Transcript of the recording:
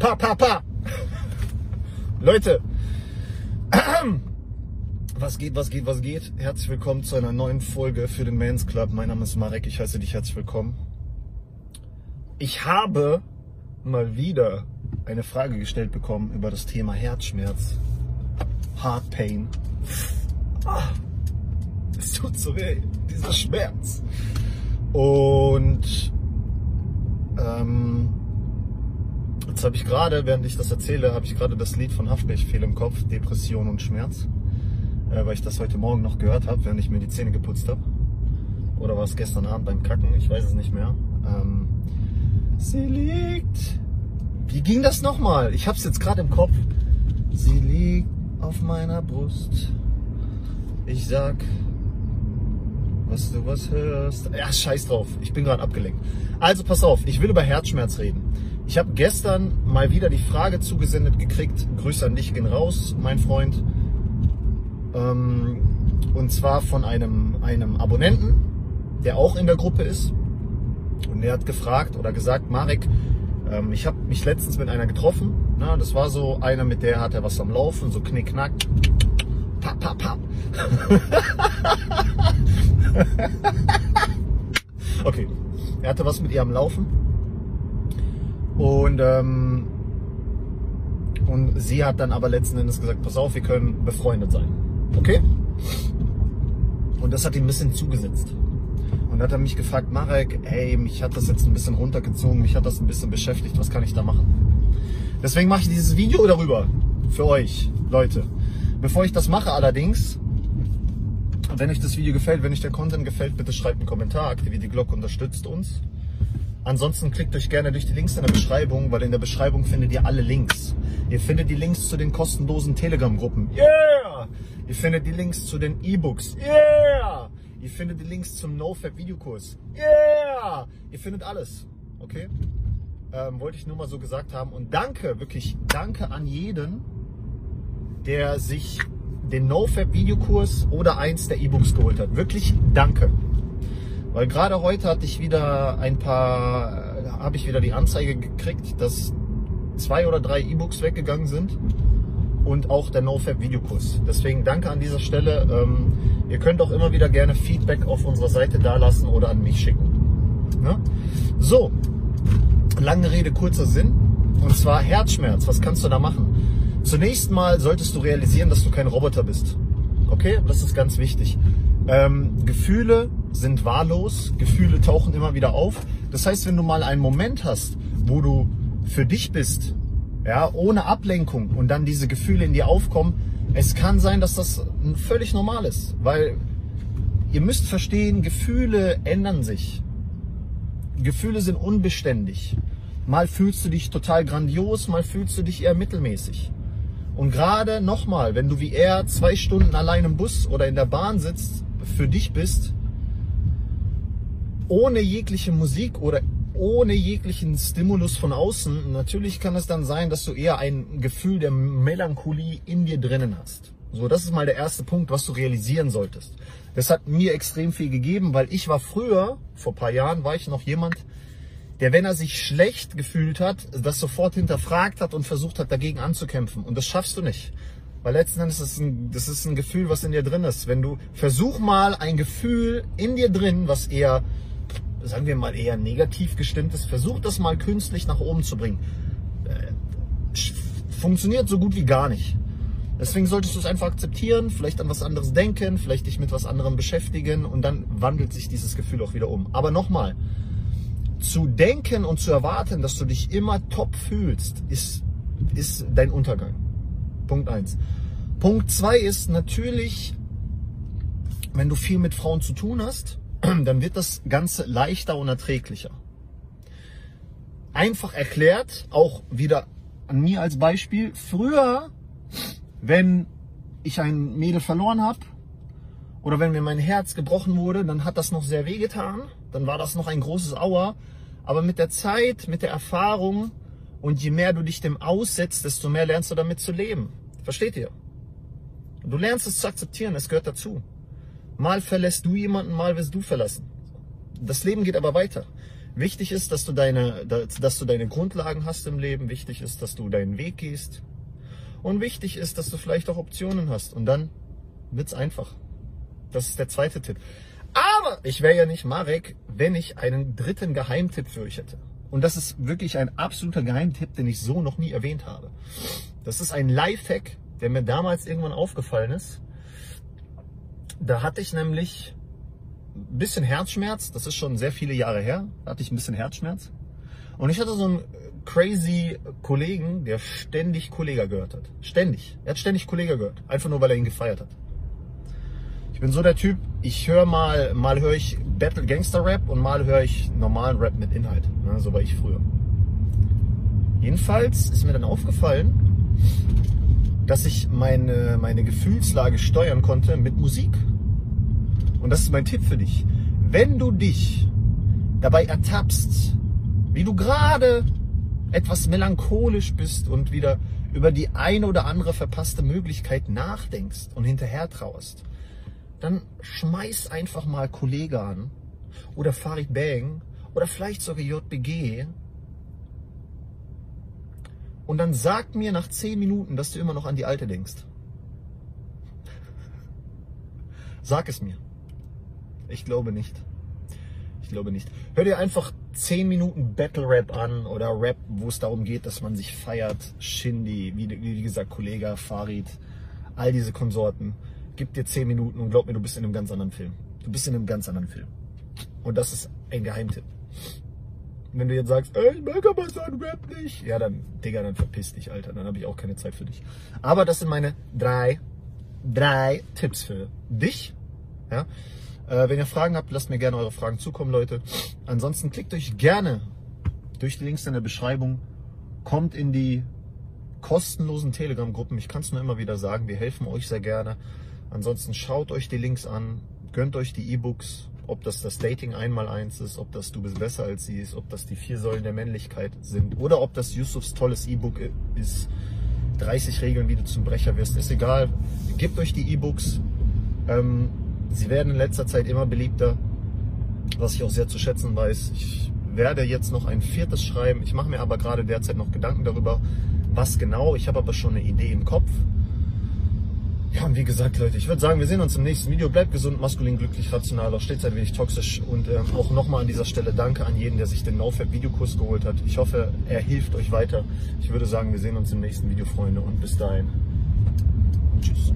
Pa, pa, pa. Leute, was geht, was geht, was geht? Herzlich willkommen zu einer neuen Folge für den Mans Club. Mein Name ist Marek, ich heiße dich herzlich willkommen. Ich habe mal wieder eine Frage gestellt bekommen über das Thema Herzschmerz. Heart Pain. Es tut so weh, dieser Schmerz. Und ähm, jetzt habe ich gerade, während ich das erzähle, habe ich gerade das Lied von Haftbechfehl im Kopf, Depression und Schmerz, äh, weil ich das heute Morgen noch gehört habe, während ich mir die Zähne geputzt habe. Oder war es gestern Abend beim Kacken? Ich weiß es nicht mehr. Ähm, sie liegt. Wie ging das nochmal? Ich habe es jetzt gerade im Kopf. Sie liegt auf meiner Brust. Ich sag, was du was hörst. Ja, scheiß drauf. Ich bin gerade abgelenkt. Also pass auf, ich will über Herzschmerz reden. Ich habe gestern mal wieder die Frage zugesendet gekriegt. Grüße an dich, gehen raus, mein Freund. Ähm, und zwar von einem, einem Abonnenten, der auch in der Gruppe ist. Und der hat gefragt oder gesagt, Marek, ähm, ich habe mich letztens mit einer getroffen. Na, das war so einer, mit der hat er was am Laufen, so knick-knack. Pa, pa, pa. okay, er hatte was mit ihr am Laufen. Und, ähm, und sie hat dann aber letzten Endes gesagt, pass auf, wir können befreundet sein. Okay? Und das hat ihm ein bisschen zugesetzt. Und dann hat er mich gefragt, Marek, ey, mich hat das jetzt ein bisschen runtergezogen, mich hat das ein bisschen beschäftigt, was kann ich da machen? Deswegen mache ich dieses Video darüber für euch, Leute. Bevor ich das mache allerdings, wenn euch das Video gefällt, wenn euch der Content gefällt, bitte schreibt einen Kommentar, aktiviert die Glocke, unterstützt uns. Ansonsten klickt euch gerne durch die Links in der Beschreibung, weil in der Beschreibung findet ihr alle Links. Ihr findet die Links zu den kostenlosen Telegram-Gruppen. Yeah! Ihr findet die Links zu den E-Books. Yeah! Ihr findet die Links zum NoFap-Videokurs. Yeah! Ihr findet alles. Okay? Ähm, wollte ich nur mal so gesagt haben. Und danke, wirklich danke an jeden, der sich den NoFap-Videokurs oder eins der E-Books geholt hat. Wirklich danke. Weil gerade heute hatte ich wieder ein paar, äh, habe ich wieder die Anzeige gekriegt, dass zwei oder drei E-Books weggegangen sind und auch der NoFap-Videokurs. Deswegen danke an dieser Stelle. Ähm, ihr könnt auch immer wieder gerne Feedback auf unserer Seite dalassen oder an mich schicken. Ne? So, lange Rede, kurzer Sinn. Und zwar Herzschmerz. Was kannst du da machen? Zunächst mal solltest du realisieren, dass du kein Roboter bist. Okay, das ist ganz wichtig. Ähm, Gefühle sind wahllos, Gefühle tauchen immer wieder auf. Das heißt, wenn du mal einen Moment hast, wo du für dich bist, ja, ohne Ablenkung und dann diese Gefühle in dir aufkommen, es kann sein, dass das völlig normal ist, weil ihr müsst verstehen, Gefühle ändern sich. Gefühle sind unbeständig. Mal fühlst du dich total grandios, mal fühlst du dich eher mittelmäßig. Und gerade nochmal, wenn du wie er zwei Stunden allein im Bus oder in der Bahn sitzt, für dich bist, ohne jegliche Musik oder ohne jeglichen Stimulus von außen, natürlich kann es dann sein, dass du eher ein Gefühl der Melancholie in dir drinnen hast. So, das ist mal der erste Punkt, was du realisieren solltest. Das hat mir extrem viel gegeben, weil ich war früher, vor paar Jahren, war ich noch jemand, der, wenn er sich schlecht gefühlt hat, das sofort hinterfragt hat und versucht hat, dagegen anzukämpfen. Und das schaffst du nicht. Weil letzten Endes ist es ein, das ist ein Gefühl, was in dir drin ist. Wenn du, versuch mal ein Gefühl in dir drin, was eher, sagen wir mal, eher negativ gestimmt ist, versuch das mal künstlich nach oben zu bringen. Äh, funktioniert so gut wie gar nicht. Deswegen solltest du es einfach akzeptieren, vielleicht an was anderes denken, vielleicht dich mit was anderem beschäftigen und dann wandelt sich dieses Gefühl auch wieder um. Aber nochmal, zu denken und zu erwarten, dass du dich immer top fühlst, ist, ist dein Untergang. Punkt eins. Punkt zwei ist natürlich, wenn du viel mit Frauen zu tun hast, dann wird das Ganze leichter und erträglicher. Einfach erklärt, auch wieder an mir als Beispiel, früher, wenn ich ein Mädel verloren habe oder wenn mir mein Herz gebrochen wurde, dann hat das noch sehr weh getan, dann war das noch ein großes Auer. Aber mit der Zeit, mit der Erfahrung und je mehr du dich dem aussetzt, desto mehr lernst du damit zu leben. Versteht ihr? Du lernst es zu akzeptieren, es gehört dazu. Mal verlässt du jemanden, mal wirst du verlassen. Das Leben geht aber weiter. Wichtig ist, dass du deine, dass du deine Grundlagen hast im Leben. Wichtig ist, dass du deinen Weg gehst. Und wichtig ist, dass du vielleicht auch Optionen hast. Und dann wird's einfach. Das ist der zweite Tipp. Aber ich wäre ja nicht Marek, wenn ich einen dritten Geheimtipp für euch hätte. Und das ist wirklich ein absoluter Geheimtipp, den ich so noch nie erwähnt habe. Das ist ein Lifehack, der mir damals irgendwann aufgefallen ist. Da hatte ich nämlich ein bisschen Herzschmerz. Das ist schon sehr viele Jahre her. Da hatte ich ein bisschen Herzschmerz. Und ich hatte so einen crazy Kollegen, der ständig Kollega gehört hat. Ständig. Er hat ständig Kollega gehört. Einfach nur, weil er ihn gefeiert hat. Ich bin so der Typ, ich höre mal, mal höre ich Battle Gangster Rap und mal höre ich normalen Rap mit Inhalt. Ne, so war ich früher. Jedenfalls ist mir dann aufgefallen, dass ich meine, meine Gefühlslage steuern konnte mit Musik. Und das ist mein Tipp für dich. Wenn du dich dabei ertappst, wie du gerade etwas melancholisch bist und wieder über die eine oder andere verpasste Möglichkeit nachdenkst und hinterher trauerst, dann schmeiß einfach mal Kollege an oder Farid Bang oder vielleicht sogar JBG und dann sag mir nach 10 Minuten, dass du immer noch an die Alte denkst. Sag es mir. Ich glaube nicht. Ich glaube nicht. Hör dir einfach 10 Minuten Battle Rap an oder Rap, wo es darum geht, dass man sich feiert. Shindy, wie, wie gesagt, Kollege, Farid, all diese Konsorten gib dir 10 Minuten und glaub mir, du bist in einem ganz anderen Film. Du bist in einem ganz anderen Film. Und das ist ein Geheimtipp. Wenn du jetzt sagst, ey, ich mag aber so ein Rap nicht, ja dann, Digga, dann verpiss dich, Alter. Dann habe ich auch keine Zeit für dich. Aber das sind meine drei, drei Tipps für dich. Ja? Äh, wenn ihr Fragen habt, lasst mir gerne eure Fragen zukommen, Leute. Ansonsten klickt euch gerne durch die Links in der Beschreibung. Kommt in die kostenlosen Telegram-Gruppen. Ich kann es nur immer wieder sagen, wir helfen euch sehr gerne. Ansonsten schaut euch die Links an, gönnt euch die E-Books, ob das das Dating einmal eins ist, ob das Du bist besser als sie ist, ob das die vier Säulen der Männlichkeit sind oder ob das Yusufs tolles E-Book ist, 30 Regeln, wie du zum Brecher wirst, ist egal. Gebt euch die E-Books. Ähm, sie werden in letzter Zeit immer beliebter, was ich auch sehr zu schätzen weiß. Ich werde jetzt noch ein viertes schreiben. Ich mache mir aber gerade derzeit noch Gedanken darüber, was genau. Ich habe aber schon eine Idee im Kopf. Ja, und wie gesagt, Leute, ich würde sagen, wir sehen uns im nächsten Video. Bleibt gesund, maskulin, glücklich, rational, auch stets ein wenig toxisch. Und ähm, auch nochmal an dieser Stelle danke an jeden, der sich den NoFap-Videokurs geholt hat. Ich hoffe, er hilft euch weiter. Ich würde sagen, wir sehen uns im nächsten Video, Freunde. Und bis dahin. Tschüss.